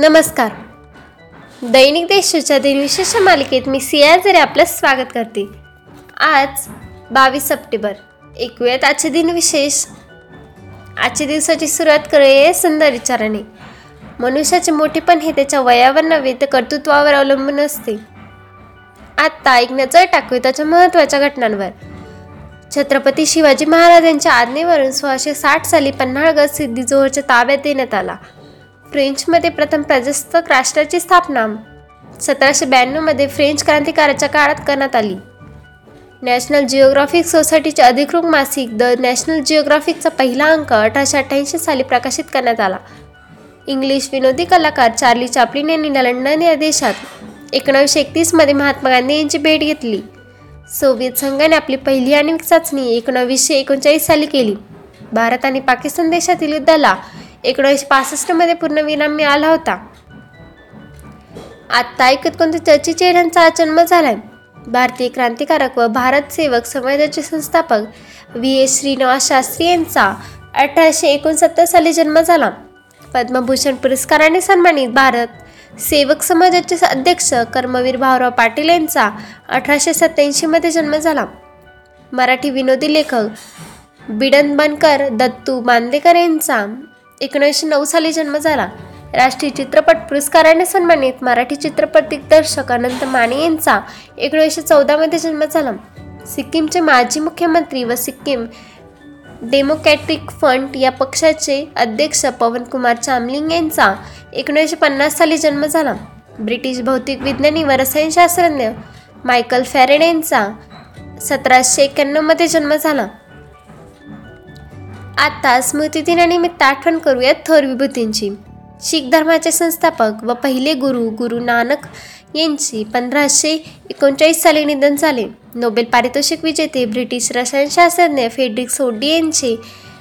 नमस्कार. दैनिक देशाच्या दिनविशेष मालिकेत मी सिया जरे आपलं स्वागत करते. आज बावीस सप्टेंबर. ऐकूयात आजचे दिनविशेष आजच्या दिवसाची सुरुवात करूया सुंदर विचाराने. मनुष्याचे मोठेपण हे त्याच्या वयावर नव्हे तर कर्तृत्वावर अवलंबून असते. आत्ता एक नजर टाकूया त्याच्या महत्त्वाच्या घटनांवर. छत्रपती शिवाजी महाराजांच्या आज्ञेवरून सोळाशे साठ साली पन्हाळगड जोहरच्या ताब्यात देण्यात आला. फ्रेंचमध्ये प्रथम प्रजासत्ताक राष्ट्राची स्थापना. सतराशे ब्याण्णवमध्ये फ्रेंच क्रांतिकाराच्या काळात करण्यात आली. नॅशनल जिओग्राफिक सोसायटीचे अधिकृत मासिक द नॅशनल जिओग्राफिकचा पहिला अंक अठराशे अठ्ठ्याऐंशी साली प्रकाशित करण्यात आला. इंग्लिश विनोदी कलाकार चार्ली चापलिन यांनी लंडन या देशात एकोणावीसशे एकतीसमध्ये महात्मा गांधी यांची भेट घेतली. सोव्हिएत संघाने आपली पहिली आणिक चाचणी एकोणावीसशे एकोणचाळीस साली केली. भारत आणि पाकिस्तान देशातील युद्धाला एकोणीसशे पासष्टमध्ये पूर्ण विराम मिळाला होता. आत्ता ऐकत कोणत्या चर्चित चेहऱ्यांचा जन्म झालाय? भारतीय क्रांतिकारक व भारत सेवक समाजाचे संस्थापक व्ही. एस. श्रीनिवास शास्त्री यांचा अठराशे एकोणसत्तर साली जन्म झाला. पद्मभूषण पुरस्काराने सन्मानित भारत सेवक समाजाचे अध्यक्ष कर्मवीर भाऊराव पाटील यांचा अठराशे सत्याऐंशीमध्ये जन्म झाला. मराठी विनोदी लेखक बिडन बनकर दत्तू बांदेकर यांचा एकोणीसशे नऊ साली जन्म झाला. राष्ट्रीय चित्रपट पुरस्काराने सन्मानित मराठी चित्रपट दिग्दर्शक अनंत माने यांचा एकोणीसशे चौदामध्ये जन्म झाला. सिक्कीमचे माजी मुख्यमंत्री व सिक्कीम डेमोक्रॅटिक फ्रंट या पक्षाचे अध्यक्ष पवनकुमार चामलिंग यांचा एकोणीसशे पन्नास साली जन्म झाला. ब्रिटिश भौतिक विज्ञानी व रसायनशास्त्रज्ञ मायकल फॅरेड यांचा सतराशे एक्क्याण्णवमध्ये जन्म झाला. आता स्मृतिदिनानिमित्त आठवण करूयात थोर विभूतींची. शीख धर्माचे संस्थापक व पहिले गुरु गुरु नानक यांची पंधराशे एकोणचाळीस साली निधन झाले. नोबेल पारितोषिक विजेते ब्रिटिश रसायनशास्त्रज्ञ फेड्रिक सोडी यांचे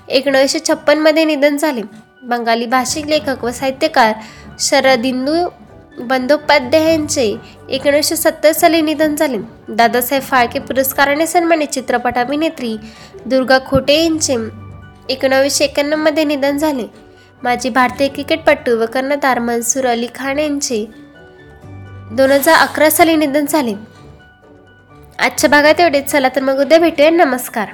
एकोणीसशे छप्पनमध्ये निधन झाले. बंगाली भाषिक लेखक व साहित्यकार शरदिंदू बंदोपाध्याय यांचे एकोणीसशे सत्तर साली निधन झाले. दादासाहेब फाळके पुरस्काराने सन्मानित चित्रपट अभिनेत्री दुर्गा खोटे यांचे एकोणावीसशे एक्क्याण्णवमध्ये निधन झाले. माजी भारतीय क्रिकेटपटू व कर्णधार मनसूर अली खान यांचे दोन हजार अकरा साली निधन झाले. आजच्या भागात एवढेच. चला तर मग उद्या भेटूया. नमस्कार.